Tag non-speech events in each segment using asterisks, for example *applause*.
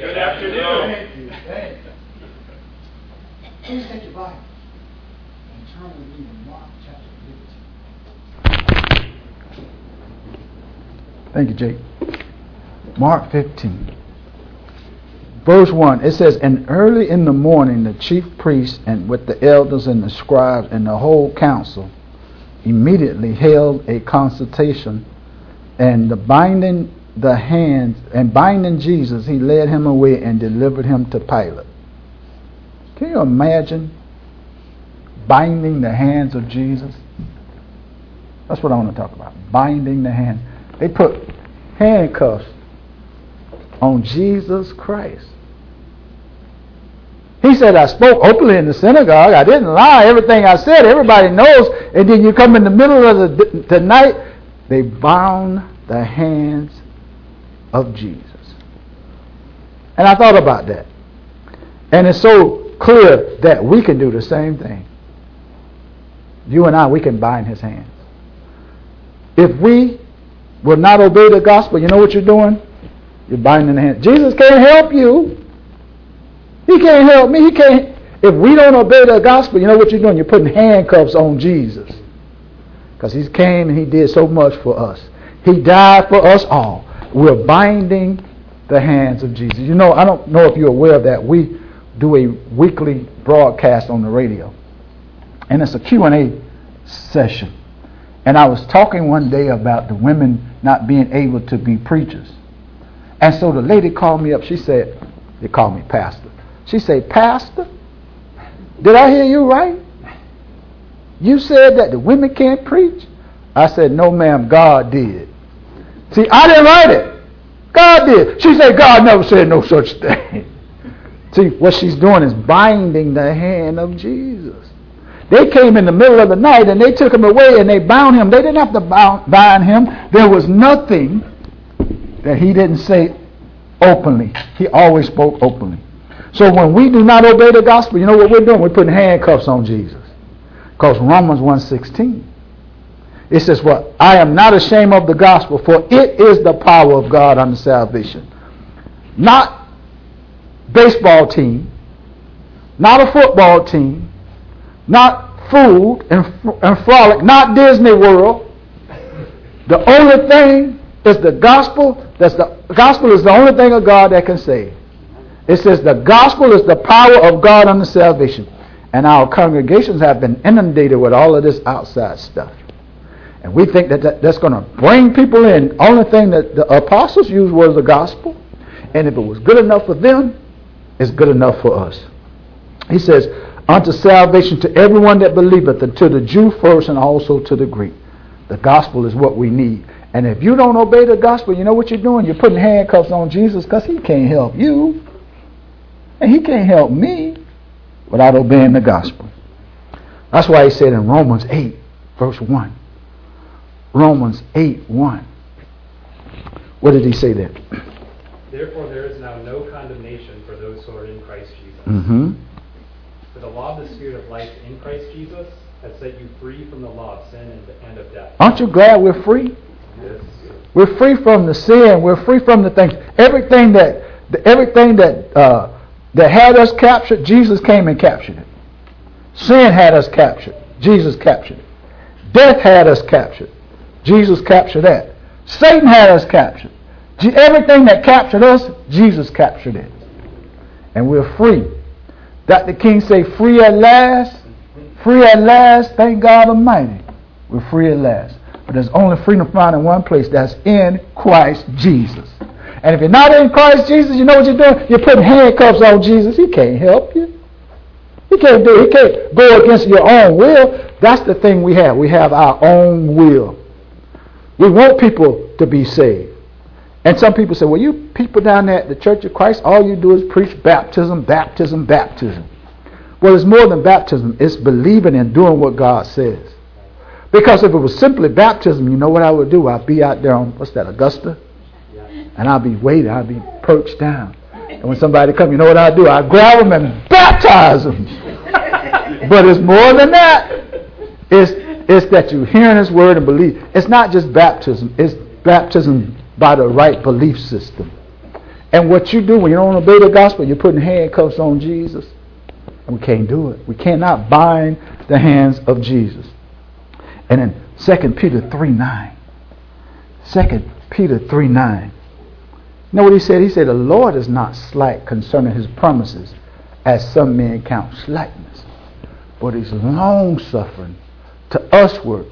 Good afternoon. Thank you. Thank you. Please take your Bible and turn with me to Mark chapter 15. Thank you, Jake. Mark 15. Verse 1, it says, And early in the morning the chief priests and with the elders and the scribes and the whole council immediately held a consultation and the binding the hands and binding Jesus, he led him away and delivered him to Pilate. Can you imagine binding the hands of Jesus? That's what I want to talk about. Binding the hand. They put handcuffs on Jesus Christ. He said, I spoke openly in the synagogue. I didn't lie. Everything I said, everybody knows. And then you come in the middle of the, the night, they bound the hands of Jesus. And I thought about that. And it's so clear that we can do the same thing. You and I, we can bind his hands. If we will not obey the gospel, you know what you're doing? You're binding the hands. Jesus can't help you. He can't help me. He can't. If we don't obey the gospel, you know what you're doing? You're putting handcuffs on Jesus. Because he came and he did so much for us. He died for us all. We're binding the hands of Jesus. You know, I don't know if you're aware of that. We do a weekly broadcast on the radio. And it's a Q&A session. And I was talking one day about the women not being able to be preachers. And so the lady called me up. She said, they called me pastor. She said, Pastor, did I hear you right? You said that the women can't preach? I said, No, ma'am, God did. See, I didn't write it. God did. She said, God never said no such thing. *laughs* See, what she's doing is binding the hand of Jesus. They came in the middle of the night and they took him away and they bound him. They didn't have to bind him. There was nothing that he didn't say openly. He always spoke openly. So when we do not obey the gospel, you know what we're doing? We're putting handcuffs on Jesus. Because Romans 1.16 it says what? I am not ashamed of the gospel, for it is the power of God unto salvation. Not baseball team, not a football team, not food and, and frolic, not Disney World. The only thing is the gospel. That's the gospel is the only thing of God that can save. It says the gospel is the power of God unto salvation. And our congregations have been inundated with all of this outside stuff. And we think that, that that's going to bring people in. Only thing that the apostles used was the gospel. And if it was good enough for them, it's good enough for us. He says, unto salvation to everyone that believeth, and to the Jew first and also to the Greek. The gospel is what we need. And if you don't obey the gospel, you know what you're doing? You're putting handcuffs on Jesus because he can't help you. And he can't help me without obeying the gospel. That's why he said in Romans 8, verse 1, Romans 8 1. What did he say there? Therefore, there is now no condemnation for those who are in Christ Jesus. Mm-hmm. For the law of the Spirit of life in Christ Jesus has set you free from the law of sin and of death. Aren't you glad we're free? Yes. We're free from the sin. We're free from the things. Everything that, everything that, uh, that had us captured, Jesus came and captured it. Sin had us captured. Jesus captured it. Death had us captured. Jesus captured that. Satan had us captured. Everything that captured us, Jesus captured it. And we're free. Dr. King say, free at last, free at last, thank God Almighty. We're free at last. But there's only freedom found in one place, that's in Christ Jesus. And if you're not in Christ Jesus, you know what you're doing? You're putting handcuffs on Jesus. He can't help you. He can't do it. He can't go against your own will. That's the thing we have. We have our own will. We want people to be saved. And some people say, well, you people down there at the Church of Christ, all you do is preach baptism, baptism, baptism. Well, it's more than baptism. It's believing and doing what God says. Because if it was simply baptism, you know what I would do? I'd be out there on, what's that, Augusta? And I'd be waiting. I'd be perched down. And when somebody come, you know what I'd do? I'd grab them and baptize them. *laughs* but it's more than that. It's it's that you hearing His word and believe. It's not just baptism. It's baptism by the right belief system. And what you do when you don't obey the gospel, you're putting handcuffs on Jesus. We can't do it. We cannot bind the hands of Jesus. And in 2 Peter 3 9. 2 Peter 3 9. You know what he said? He said, The Lord is not slack concerning his promises, as some men count slackness, but he's long suffering to usward,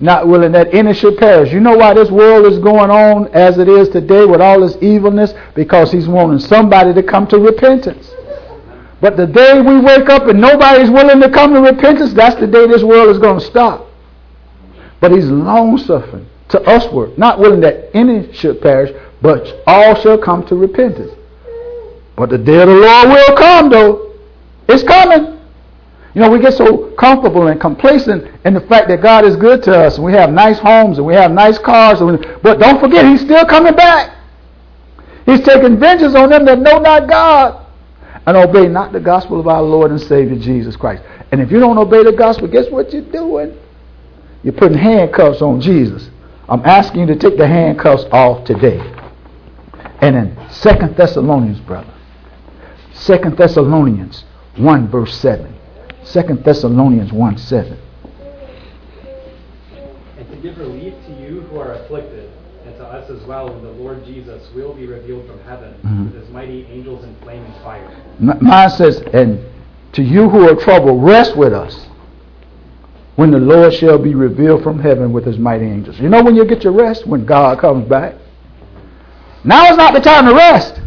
not willing that any should perish. You know why this world is going on as it is today with all this evilness? Because he's wanting somebody to come to repentance. But the day we wake up and nobody's willing to come to repentance, that's the day this world is going to stop. But he's long suffering to usward, not willing that any should perish, but all shall come to repentance. But the day of the Lord will come, though. It's coming. You know, we get so comfortable and complacent in the fact that God is good to us, and we have nice homes, and we have nice cars, we, but don't forget, He's still coming back. He's taking vengeance on them that know not God and obey not the gospel of our Lord and Savior Jesus Christ. And if you don't obey the gospel, guess what you're doing? You're putting handcuffs on Jesus. I'm asking you to take the handcuffs off today. And in Second Thessalonians, brother. Second Thessalonians 1 verse 7. Second Thessalonians 1 7. And to give relief to you who are afflicted, and to us as well when the Lord Jesus will be revealed from heaven Mhm. with his mighty angels in flaming fire. Mine says, and to you who are troubled, rest with us when the Lord shall be revealed from heaven with his mighty angels. You know when you get your rest? When God comes back. Now is not the time to rest.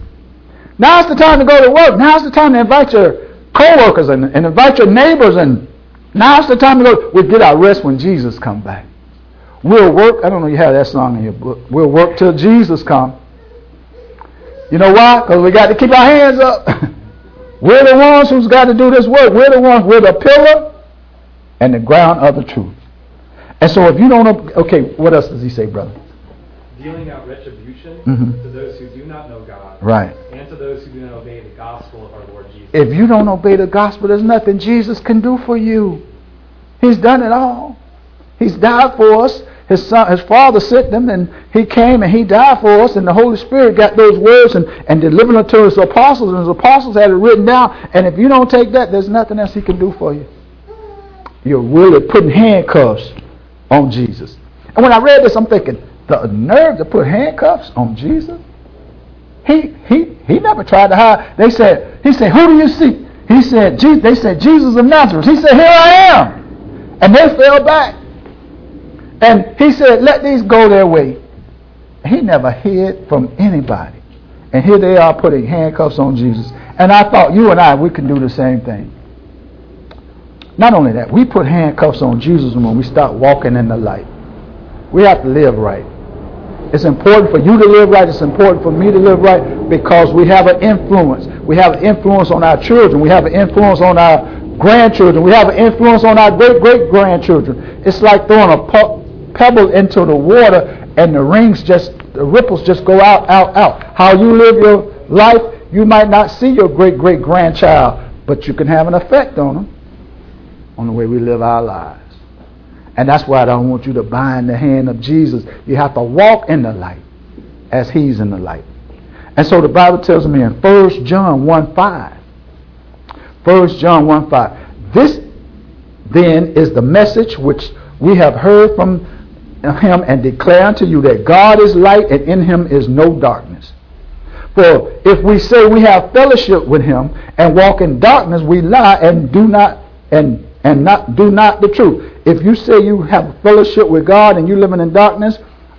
Now is the time to go to work. Now is the time to invite your co-workers and, and invite your neighbors. And now is the time to go. We'll get our rest when Jesus come back. We'll work. I don't know you have that song in your book. We'll work till Jesus come. You know why? Because we got to keep our hands up. *laughs* we're the ones who's got to do this work. We're the ones. We're the pillar and the ground of the truth. And so if you don't, okay, what else does he say, brother? Dealing out retribution Mhm. to those who do not know God, Right. and to those who do not obey the gospel of our Lord Jesus. If you don't obey the gospel, there's nothing Jesus can do for you. He's done it all. He's died for us. His son, his father sent them, and he came and he died for us. And the Holy Spirit got those words and, and delivered them to his apostles, and his apostles had it written down. And if you don't take that, there's nothing else he can do for you. You're really putting handcuffs on Jesus. And when I read this, I'm thinking, the nerve to put handcuffs on Jesus? He he he never tried to hide. They said, he said, who do you see? He said, Je- they said, Jesus of Nazareth. He said, here I am. And they fell back. And he said, let these go their way. He never hid from anybody. And here they are putting handcuffs on Jesus. And I thought you and I, we can do the same thing. Not only that, we put handcuffs on Jesus when we start walking in the light. We have to live right. It's important for you to live right. It's important for me to live right because we have an influence. We have an influence on our children. We have an influence on our grandchildren. We have an influence on our great great grandchildren. It's like throwing a pebble into the water and the rings just, the ripples just go out, out, out. How you live your life, you might not see your great great grandchild, but you can have an effect on them on the way we live our lives. And that's why I don't want you to bind the hand of Jesus. You have to walk in the light as he's in the light. And so the Bible tells me in 1 John 1 5. 1 John 1 5. This then is the message which we have heard from him and declare unto you that God is light and in him is no darkness. For if we say we have fellowship with him and walk in darkness, we lie and do not and and not do not the truth. If you say you have fellowship with God and you're living in darkness,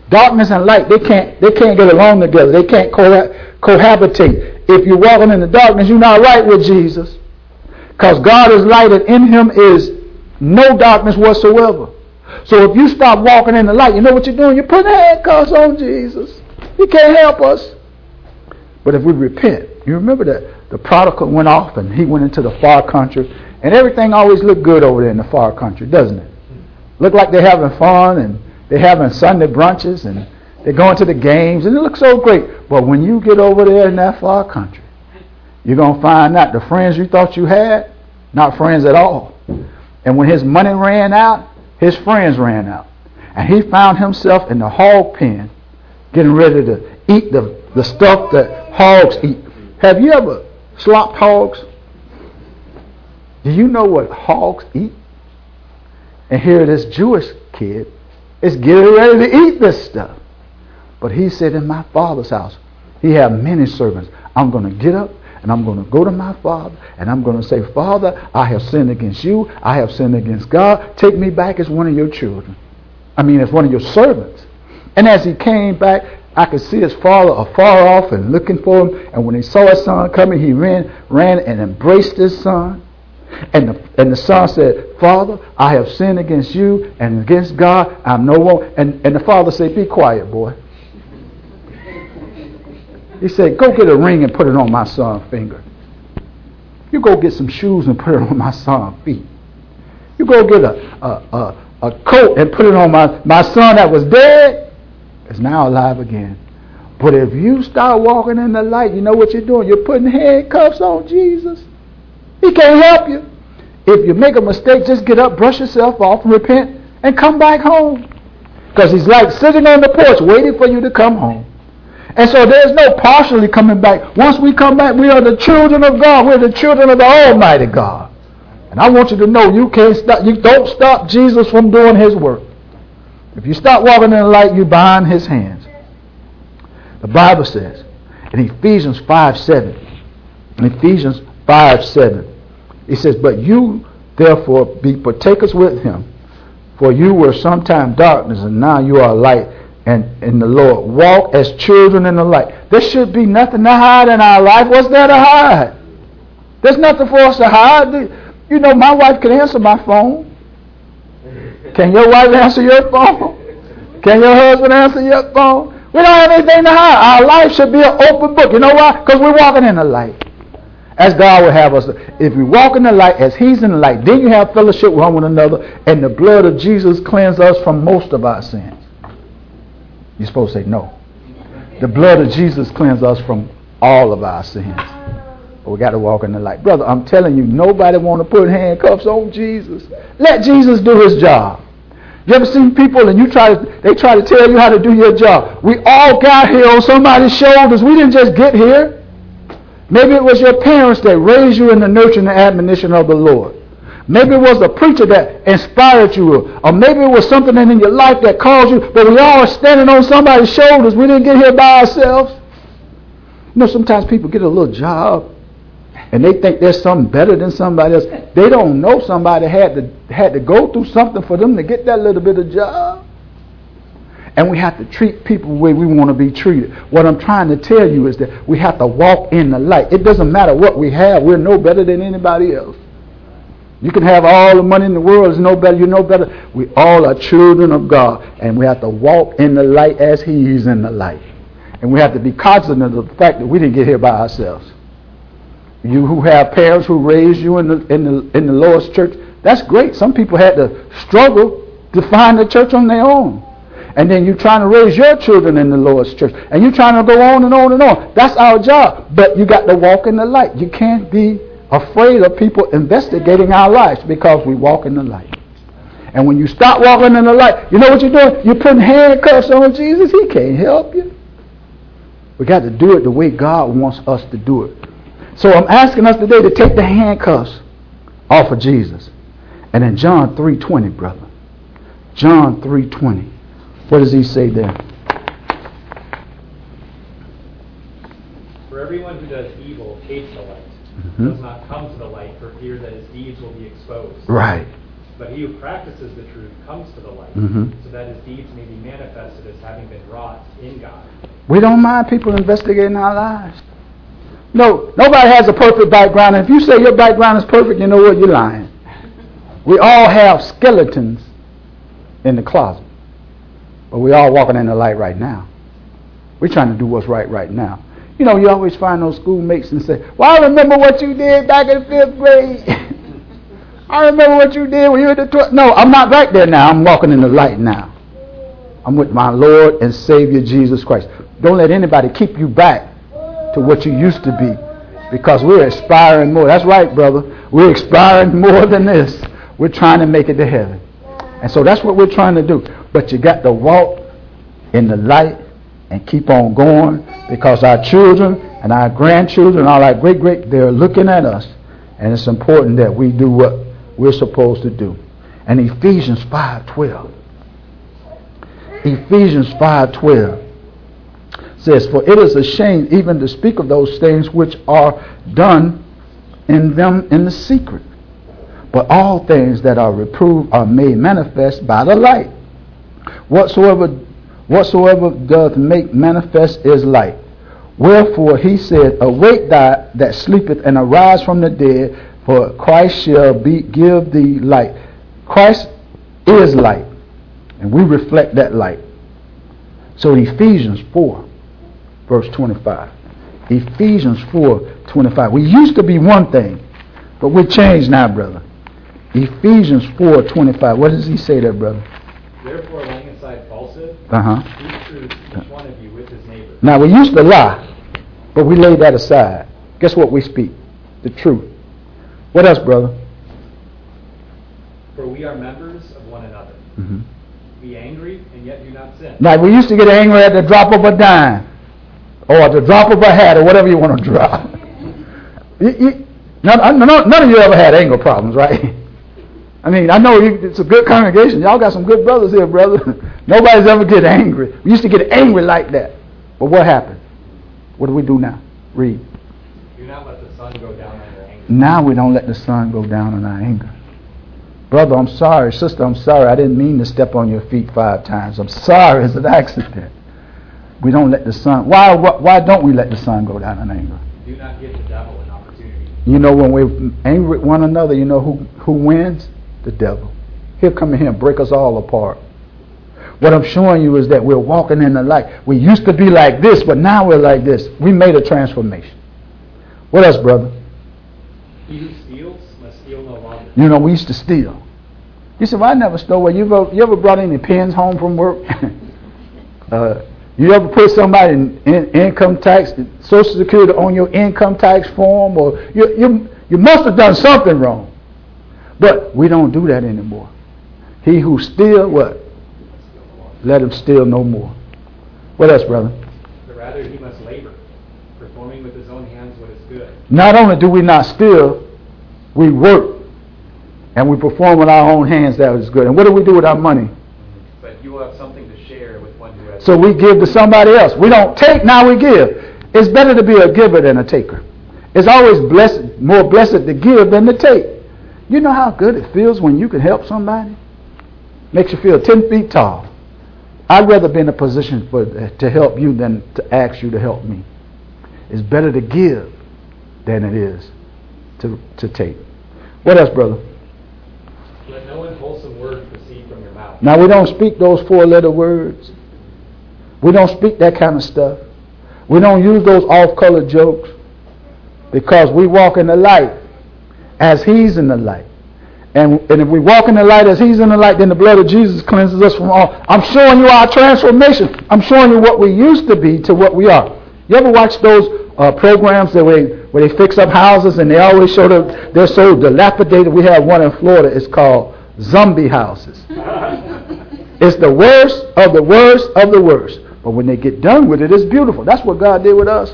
darkness and light they can't they can't get along together. They can't co- cohabitate. If you're walking in the darkness, you're not right with Jesus. Because God is light and in him is no darkness whatsoever. So if you stop walking in the light, you know what you're doing? You're putting handcuffs on Jesus. He can't help us. But if we repent, you remember that the prodigal went off and he went into the far country, and everything always looked good over there in the far country, doesn't it? Look like they're having fun and they're having Sunday brunches and they're going to the games and it looks so great. But when you get over there in that far country, you're going to find out the friends you thought you had, not friends at all. And when his money ran out, his friends ran out. And he found himself in the hog pen, getting ready to eat the the stuff that hogs eat. Have you ever slopped hogs? Do you know what hogs eat? And here this Jewish kid is getting ready to eat this stuff. But he said, in my father's house, he had many servants. I'm going to get up and I'm going to go to my father and I'm going to say, Father, I have sinned against you. I have sinned against God. Take me back as one of your children. I mean, as one of your servants. And as he came back, I could see his father afar off and looking for him. And when he saw his son coming, he ran, ran and embraced his son. And the, and the son said, Father, I have sinned against you and against God. I'm no one. And, and the father said, Be quiet, boy. He said, Go get a ring and put it on my son's finger. You go get some shoes and put it on my son's feet. You go get a, a, a, a coat and put it on my, my son that was dead is now alive again. But if you start walking in the light, you know what you're doing? You're putting handcuffs on Jesus. He can't help you. If you make a mistake, just get up, brush yourself off, repent, and come back home. Because he's like sitting on the porch waiting for you to come home. And so there's no partially coming back. Once we come back, we are the children of God. We're the children of the Almighty God. And I want you to know you can't stop. You don't stop Jesus from doing His work. If you stop walking in the light, you bind His hands. The Bible says in Ephesians 5 7. In Ephesians 5 7. It says, But you therefore be partakers with him, for you were sometime darkness, and now you are light and in the Lord. Walk as children in the light. There should be nothing to hide in our life. What's there to hide? There's nothing for us to hide. You know, my wife can answer my phone. Can your wife answer your phone? Can your husband answer your phone? We don't have anything to hide. Our life should be an open book. You know why? Because we're walking in the light. As God would have us. If we walk in the light as He's in the light, then you have fellowship one with another, and the blood of Jesus cleanses us from most of our sins. You're supposed to say no. The blood of Jesus cleanses us from all of our sins. But we got to walk in the light. Brother, I'm telling you, nobody want to put handcuffs on Jesus. Let Jesus do his job. You ever seen people and you try to they try to tell you how to do your job? We all got here on somebody's shoulders. We didn't just get here. Maybe it was your parents that raised you in the nurture and the admonition of the Lord. Maybe it was a preacher that inspired you, or maybe it was something in your life that caused you, but we all are standing on somebody's shoulders. We didn't get here by ourselves. You know, sometimes people get a little job and they think there's something better than somebody else. They don't know somebody had to had to go through something for them to get that little bit of job. And we have to treat people the way we want to be treated. What I'm trying to tell you is that we have to walk in the light. It doesn't matter what we have. We're no better than anybody else. You can have all the money in the world, it's no better, you're no better. We all are children of God, and we have to walk in the light as He is in the light. And we have to be cognizant of the fact that we didn't get here by ourselves. You who have parents who raised you in the in the in the lowest church, that's great. Some people had to struggle to find the church on their own. And then you're trying to raise your children in the Lord's church. And you're trying to go on and on and on. That's our job. But you got to walk in the light. You can't be afraid of people investigating our lives because we walk in the light. And when you stop walking in the light, you know what you're doing? You're putting handcuffs on Jesus. He can't help you. We got to do it the way God wants us to do it. So I'm asking us today to take the handcuffs off of Jesus. And in John 3.20, brother. John 3.20. What does he say there? For everyone who does evil hates the light mm-hmm. does not come to the light for fear that his deeds will be exposed. Right. But he who practices the truth comes to the light, mm-hmm. so that his deeds may be manifested as having been wrought in God. We don't mind people investigating our lives. No, nobody has a perfect background. If you say your background is perfect, you know what? You're lying. We all have skeletons in the closet. But we're all walking in the light right now. We're trying to do what's right right now. You know, you always find those schoolmates and say, Well, I remember what you did back in fifth grade. *laughs* I remember what you did when you were the 12th. No, I'm not back there now. I'm walking in the light now. I'm with my Lord and Savior Jesus Christ. Don't let anybody keep you back to what you used to be because we're aspiring more. That's right, brother. We're aspiring more than this. We're trying to make it to heaven. And so that's what we're trying to do. But you got to walk in the light and keep on going because our children and our grandchildren, and all our great great, they're looking at us, and it's important that we do what we're supposed to do. And Ephesians 5:12. Ephesians 5:12 says, "For it is a shame even to speak of those things which are done in them in the secret. But all things that are reproved are made manifest by the light. Whatsoever whatsoever doth make manifest is light. Wherefore he said, Awake thou that sleepeth, and arise from the dead, for Christ shall be give thee light. Christ is light, and we reflect that light. So Ephesians 4, verse 25. Ephesians 4, 25. We used to be one thing, but we're changed now, brother. Ephesians 4, 25. What does he say there, brother? Therefore, Uh-huh. each one of you with his neighbor. Now, we used to lie, but we laid that aside. Guess what we speak? The truth. What else, brother? For we are members of one another. hmm Be angry, and yet do not sin. Now, we used to get angry at the drop of a dime, or at the drop of a hat, or whatever you want to drop. *laughs* You- you- none, none, none of you ever had anger problems, right? *laughs* I mean, I know you, it's a good congregation. Y'all got some good brothers here, brother. *laughs* Nobody's ever get angry. We used to get angry like that. But what happened? What do we do now? Read. Do not let the sun go down on your anger. Now we don't let the sun go down on our anger. Brother, I'm sorry. Sister, I'm sorry. I didn't mean to step on your feet five times. I'm sorry. It's an accident. We don't let the sun. Why, why, why don't we let the sun go down on anger? Do not give the devil an opportunity. You know, when we're angry with one another, you know who, who wins? The devil. He'll come in here and break us all apart. What I'm showing you is that we're walking in the light. We used to be like this, but now we're like this. We made a transformation. What else, brother? He who steals must steal no longer. You know, we used to steal. You said, well, I never stole. Well, you ever, you ever brought any pens home from work? *laughs* uh, you ever put somebody in, in income tax, Social Security on your income tax form? Or you, you, you must have done something wrong. But we don't do that anymore. He who steal, what? Let him steal no more. What else, brother? But rather he must labor, performing with his own hands what is good. Not only do we not steal, we work. And we perform with our own hands that is good. And what do we do with our money? But you will have something to share with one who has. So we give to somebody else. We don't take, now we give. It's better to be a giver than a taker. It's always blessed, more blessed to give than to take. You know how good it feels when you can help somebody? Makes you feel 10 feet tall. I'd rather be in a position for, to help you than to ask you to help me. It's better to give than it is to, to take. What else, brother? Let no unwholesome word proceed from your mouth. Now, we don't speak those four letter words. We don't speak that kind of stuff. We don't use those off color jokes because we walk in the light as He's in the light. And, and if we walk in the light as He's in the light, then the blood of Jesus cleanses us from all. I'm showing you our transformation. I'm showing you what we used to be to what we are. You ever watch those uh, programs that we, where they fix up houses and they always show them they're so dilapidated? We have one in Florida. It's called zombie houses. *laughs* It's the worst of the worst of the worst. But when they get done with it, it's beautiful. That's what God did with us.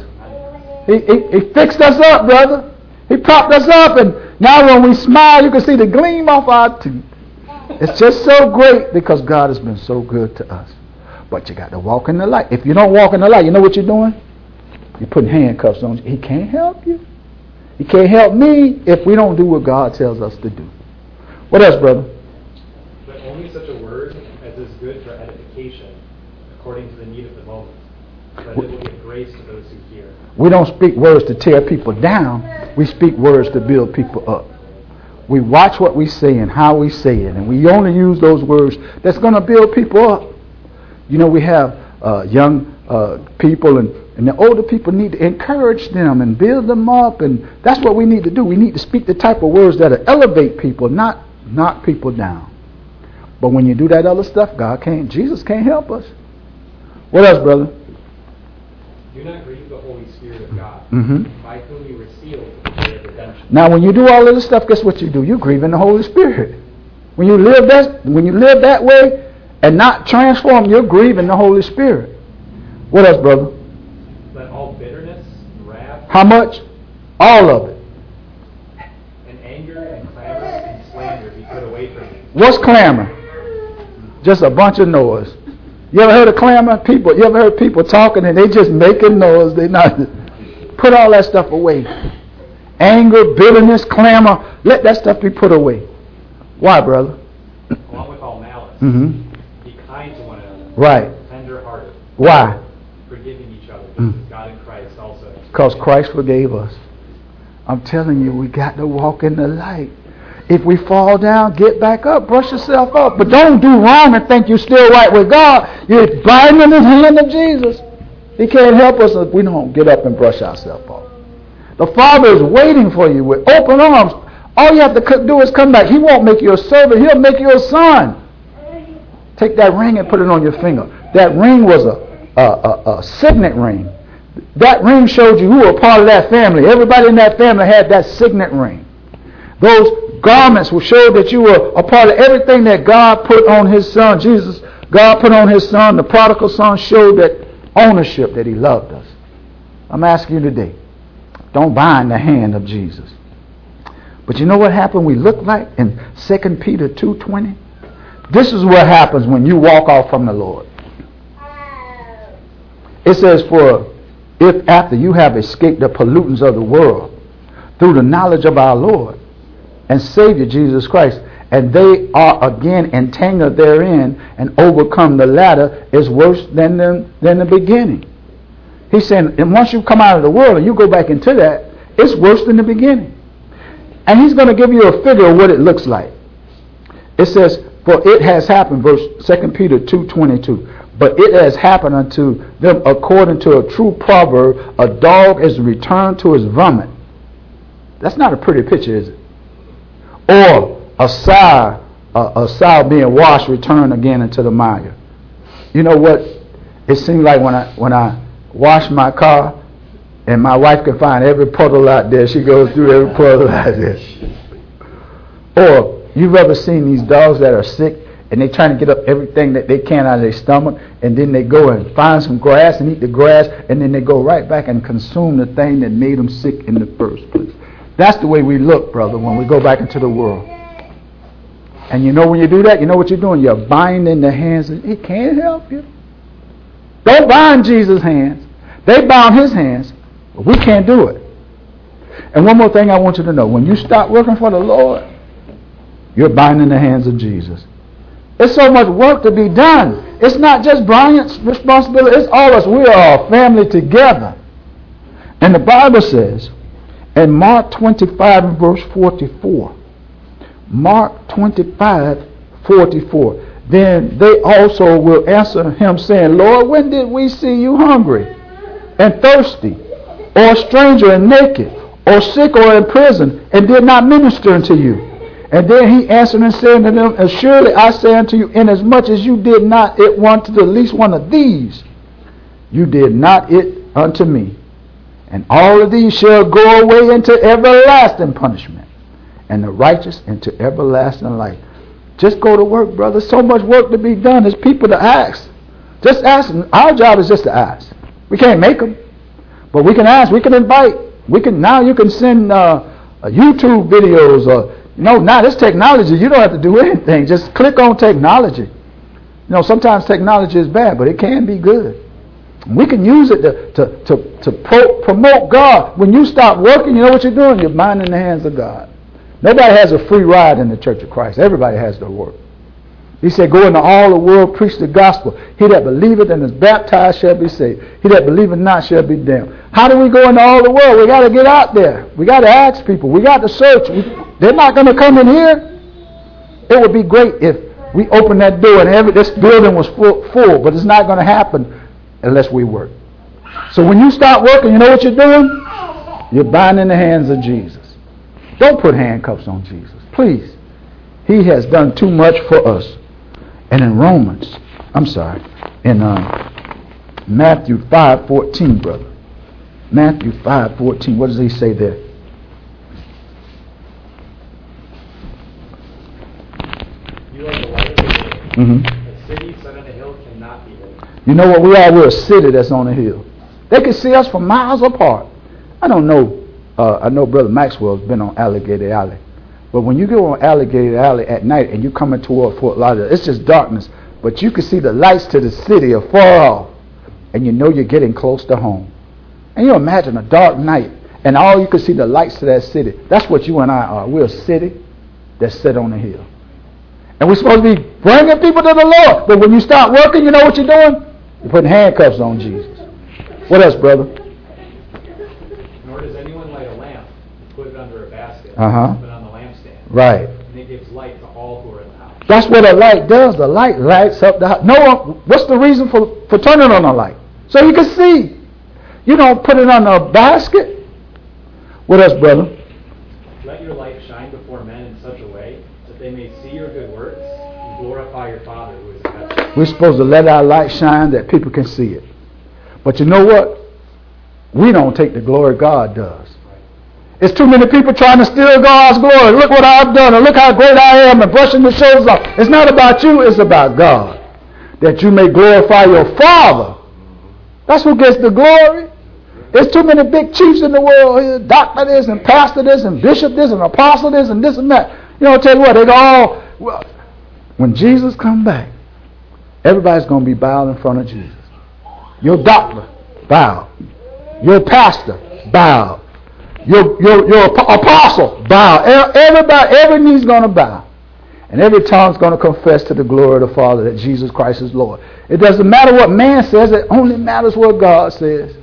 He, he, he fixed us up, brother. He propped us up, and now when we smile, you can see the gleam off our teeth. It's just so great because God has been so good to us. But you got to walk in the light. If you don't walk in the light, you know what you're doing? You're putting handcuffs on you. He can't help you. He can't help me if we don't do what God tells us to do. What else, brother? But only such a word as is good for edification, according to the need of the moment. But it will give grace to those who. We don't speak words to tear people down. We speak words to build people up. We watch what we say and how we say it, and we only use those words that's going to build people up. You know, we have uh, young uh, people, and, and the older people need to encourage them and build them up, and that's what we need to do. We need to speak the type of words that elevate people, not knock people down. But when you do that other stuff, God can't, Jesus can't help us. What else, brother? Do not grieve the Holy Spirit of God, Mm-hmm. by whom you were sealed for the day of redemption. Now, when you do all of this stuff, guess what you do? You're grieving the Holy Spirit. When you live that, when you live that way and not transform, you're grieving the Holy Spirit. What else, brother? Let all bitterness, wrath, How much? All of it. and anger and clamor and slander be put away from you. What's clamor? Just a bunch of noise. You ever heard of clamor? People, you ever heard people talking and they just making noise? They not put all that stuff away. Anger, bitterness, clamor, let that stuff be put away. Why, brother? Along with all malice. Mm-hmm. Be kind to one another. Right. Tender hearted. Why? Forgiving each other, Mm. God in Christ also. Because Christ forgave us. I'm telling you, we got to walk in the light. If we fall down, get back up, brush yourself up. But don't do wrong and think you're still right with God. You're binding in the hand of Jesus. He can't help us if we don't get up and brush ourselves off. The Father is waiting for you with open arms. All you have to do is come back. He won't make you a servant. He'll make you a son. Take that ring and put it on your finger. That ring was a, a, a, a signet ring. That ring showed you who were part of that family. Everybody in that family had that signet ring. Those garments will show that you were a part of everything that God put on his son. Jesus, God put on his son. The prodigal son showed that ownership that he loved us. I'm asking you today, don't bind the hand of Jesus. But you know what happened? We look like in 2 Peter 2.20? This is what happens when you walk off from the Lord. It says, For if after you have escaped the pollutants of the world through the knowledge of our Lord and Savior Jesus Christ, and they are again entangled therein and overcome the latter is worse than the, than the beginning. He's saying, and once you come out of the world and you go back into that, it's worse than the beginning. And he's going to give you a figure of what it looks like. It says, For it has happened, verse 2 Peter 2.22, but it has happened unto them according to a true proverb, a dog is returned to his vomit. That's not a pretty picture, is it? Or a sow, a, a sow being washed, returned again into the mire. You know what? It seems like when I when I wash my car, and my wife can find every puddle out there. She goes through every puddle out there. Or you've ever seen these dogs that are sick and they're trying to get up everything that they can out of their stomach, and then they go and find some grass and eat the grass, and then they go right back and consume the thing that made them sick in the first place. That's the way we look, brother, when we go back into the world. And you know when you do that, you know what you're doing? You're binding the hands. He can't help you. Don't bind Jesus' hands. They bound his hands, but we can't do it. And one more thing I want you to know. When you stop working for the Lord, you're binding the hands of Jesus. There's so much work to be done. It's not just Brian's responsibility. It's all us. We are a family together. And the Bible says in Mark 25 and verse 44, Mark 25, 44, then they also will answer him saying, Lord, when did we see you hungry and thirsty, or a stranger and naked, or sick or in prison, and did not minister unto you? And then he answered and said unto them, Assuredly I say unto you, inasmuch as you did not it one to the least one of these, you did not it unto me. And all of these shall go away into everlasting punishment, and the righteous into everlasting life. Just go to work, brother. So much work to be done. There's people to ask. Just ask them. Our job is just to ask. We can't make them, but we can ask. We can invite. We can now. You can send uh, uh, YouTube videos or you know now this technology. You don't have to do *laughs* anything. Just click on technology. You know sometimes technology is bad, but it can be good. We can use it to to to, to pro- promote God. When you stop working, you know what you're doing. You're binding the hands of God. Nobody has a free ride in the Church of Christ. Everybody has to work. He said, Go into all the world, preach the gospel. He that believeth and is baptized shall be saved. He that believeth not shall be damned. How do we go into all the world? We got to get out there. We got to ask people. We got to search. We, they're not going to come in here. It would be great if we opened that door and every, this building was full, full, but it's not going to happen unless we work. So when you start working, you know what you're doing? You're binding the hands of Jesus. Don't put handcuffs on Jesus. Please. He has done too much for us. And in Romans, I'm sorry, in uh, Matthew 5.14, brother. Matthew 5.14, what does he say there? You are the light of the world. hmm A city set on a hill cannot be hidden. You know what we are? We're a city that's on a hill. They can see us from miles apart. I don't know. Uh, I know Brother Maxwell's been on Alligator Alley. But when you go on Alligator Alley at night and you're coming toward Fort Lauderdale, it's just darkness. But you can see the lights to the city afar off. And you know you're getting close to home. And you imagine a dark night and all you can see the lights to that city. That's what you and I are. We're a city that's set on a hill. And we're supposed to be bringing people to the Lord. But when you start working, you know what you're doing? You're putting handcuffs on Jesus. What else, brother? Nor does anyone light a lamp and put it under a basket, Uh-huh. but on the lampstand. Right. And it gives light to all who are in the house. That's what a light does. The light lights up the house. No what's the reason for, for turning on a light? So you can see. You don't put it on a basket. What else, brother? Let your light shine before men in such a way that they may see your good works and glorify your Father We're supposed to let our light shine that people can see it. But you know what? We don't take the glory God does. It's too many people trying to steal God's glory. Look what I've done, and look how great I am, and brushing the shoulders off. It's not about you, it's about God. That you may glorify your Father. That's who gets the glory. There's too many big chiefs in the world here, doctor this, and pastor this, and bishop this, and apostle this, and this and that. You know, I'll tell you what, they go all, well, when Jesus come back, everybody's going to be bowed in front of Jesus. Your doctor, bowed. Your pastor, bowed. Your, your, your apostle, bowed. Everybody, every knee's going to bow. And every tongue's going to confess to the glory of the Father that Jesus Christ is Lord. It doesn't matter what man says, it only matters what God says.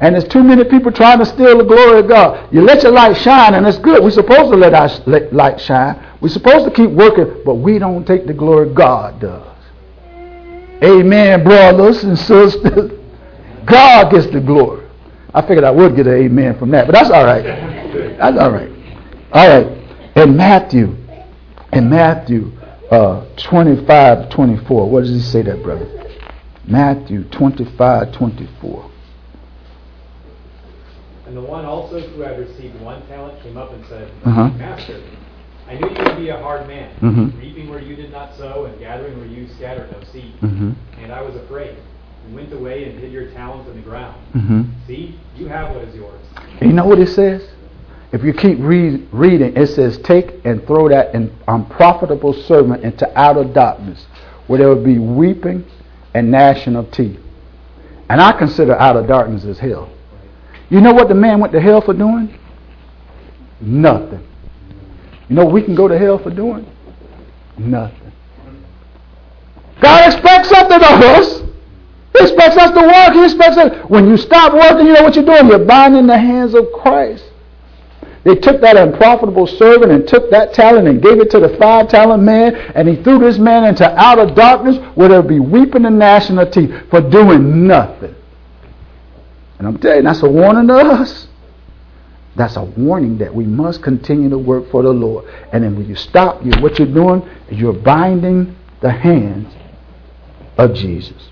And there's too many people trying to steal the glory of God. You let your light shine, and it's good. We're supposed to let our light shine. We're supposed to keep working, but we don't take the glory God does. Amen, brothers and sisters. God gets the glory. I figured I would get an amen from that, but that's all right. That's all right. All right. In Matthew, in Matthew uh, 25 24, what does he say that, brother? Matthew 25 24. And the one also who had received one talent came up and said, Uh-huh. Master, I knew you would be a hard man, Mhm. reaping where you did not sow and gathering where you scattered no seed. Mm-hmm. And I was afraid, and went away and hid your talents in the ground. Mm-hmm. See, you have what is yours. You know what it says? If you keep read, reading, it says, Take and throw that in, unprofitable servant into outer darkness, where there will be weeping and gnashing of teeth. And I consider outer darkness as hell. You know what the man went to hell for doing? Nothing. You know we can go to hell for doing? Nothing. God expects something of us. He expects us to work. He expects us. When you stop working, you know what you're doing? You're binding the hands of Christ. They took that unprofitable servant and took that talent and gave it to the five talent man, and he threw this man into outer darkness where there'll be weeping and gnashing of teeth for doing nothing. And I'm telling you, that's a warning to us. That's a warning that we must continue to work for the Lord. And then when you stop, you what you're doing is you're binding the hands of Jesus.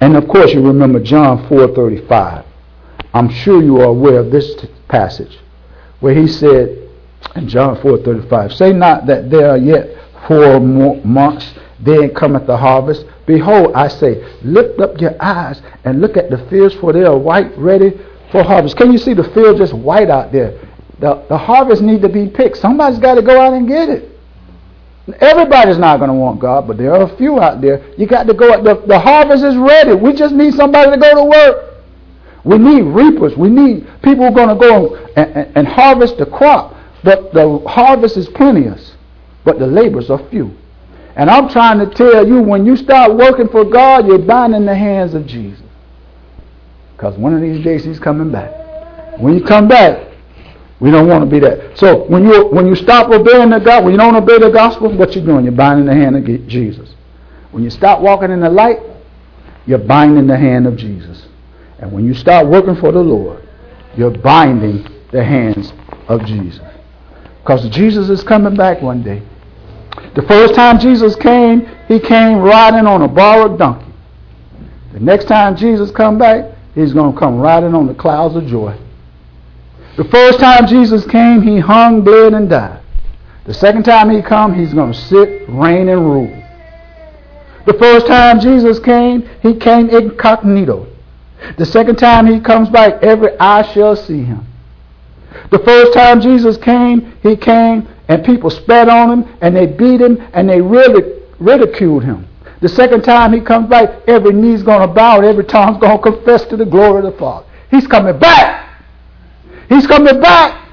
And of course, you remember John 4:35. I'm sure you are aware of this t- passage where he said in John 4:35, "Say not that there are yet four more months, then cometh the harvest. Behold, I say, lift up your eyes and look at the fields, for they are white, ready for harvest." Can you see the field just white out there? The, the harvest need to be picked. Somebody's got to go out and get it. Everybody's not going to want God, but there are a few out there. You got to go. out. The, the harvest is ready. We just need somebody to go to work. We need reapers. We need people who are going to go and, and, and harvest the crop. The, the harvest is plenteous, but the labors are few. And I'm trying to tell you, when you start working for God, you're binding the hands of Jesus. Because one of these days he's coming back. When you come back, we don't want to be that. So when you when you stop obeying the God, when you don't obey the gospel, what you doing? You're binding the hand of Jesus. When you stop walking in the light, you're binding the hand of Jesus. And when you start working for the Lord, you're binding the hands of Jesus. Because Jesus is coming back one day. The first time Jesus came, he came riding on a borrowed donkey. The next time Jesus come back, he's going to come riding on the clouds of joy. The first time Jesus came, he hung, bled, and died. The second time he come, he's going to sit, reign, and rule. The first time Jesus came, he came incognito. The second time he comes back, every eye shall see him. The first time Jesus came, he came and people spat on him and they beat him and they really ridiculed him. The second time he comes back, every knee's going to bow and every tongue's going to confess to the glory of the Father. He's coming back. He's coming back.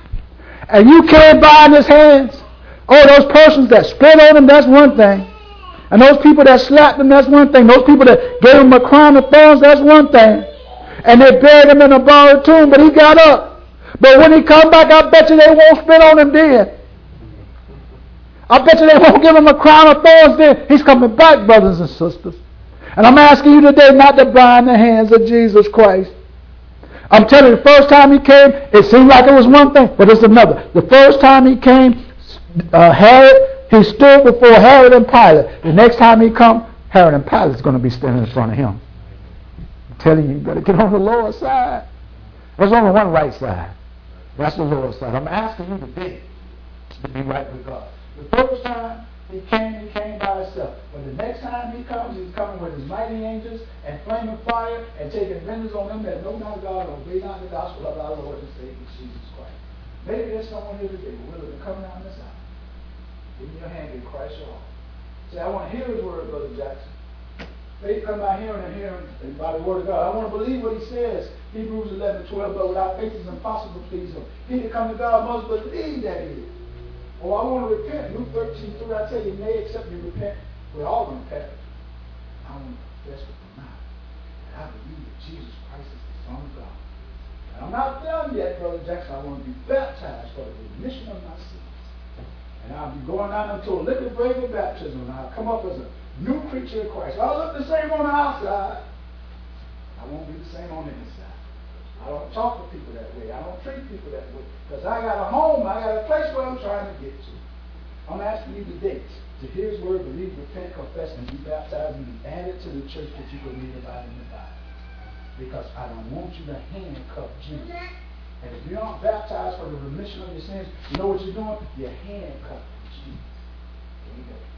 And you can't bind his hands. Oh, those persons that spit on him, that's one thing. And those people that slapped him, that's one thing. Those people that gave him a crown of thorns, that's one thing. And they buried him in a borrowed tomb, but he got up. But when he come back, I bet you they won't spit on him then. I bet you they won't give him a crown of thorns then. He's coming back, brothers and sisters. And I'm asking you today not to bind the hands of Jesus Christ. I'm telling you, the first time he came, it seemed like it was one thing, but it's another. The first time he came, uh, Herod, he stood before Herod and Pilate. The next time he come, Herod and Pilate is going to be standing in front of him. I'm telling you, you better get on the lower side. There's only one right side. That's the lower side. I'm asking you today to be right with God. The first time he came, he came by himself. But the next time he comes, he's coming with his mighty angels and flaming fire and taking vengeance on them that know not God or obey not the gospel of our Lord and Savior Jesus Christ. Maybe there's someone here today willing to come down this aisle. Give me your hand in Christ your heart. Say, I want to hear his word, Brother Jackson. Faith come by hearing and hearing and by the word of God. I want to believe what he says. Hebrews 11, 12, but without faith it's impossible to please him. He that come to God must believe that he is. Oh, I want to repent. Luke 13, 3, I tell you, nay, except you repent, we're all going to perish. I want to confess with my mouth that I believe that Jesus Christ is the Son of God. And I'm not done yet, Brother Jackson. I want to be baptized for the remission of my sins. And I'll be going out into a liquid grave of baptism, and I'll come up as a new creature in Christ. I'll look the same on the outside. I won't be the same on the inside. I don't talk to people that way. I don't treat people that way. Because I got a home, I got a place where I'm trying to get to. I'm asking you today to hear his word, believe, repent, confess, and be baptized and be added to the church that you believe about in the Bible. Because I don't want you to handcuff Jesus. And if you aren't baptized for the remission of your sins, you know what you're doing? You're handcuffing Jesus. There you go.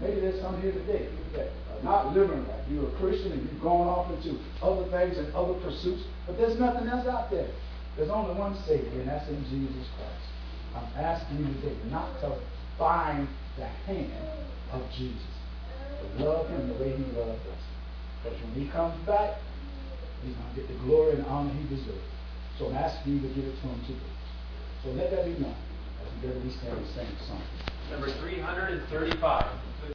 Maybe there's some here today that are not living right. You're a Christian and you've gone off into other things and other pursuits, but there's nothing else out there. There's only one Savior, and that's in Jesus Christ. I'm asking you today not to find the hand of Jesus, but love Him the way He loved us. Because when He comes back, He's going to get the glory and honor He deserves. So I'm asking you to give it to Him today. So let that be known as we get to be standing and sing song. Number 335.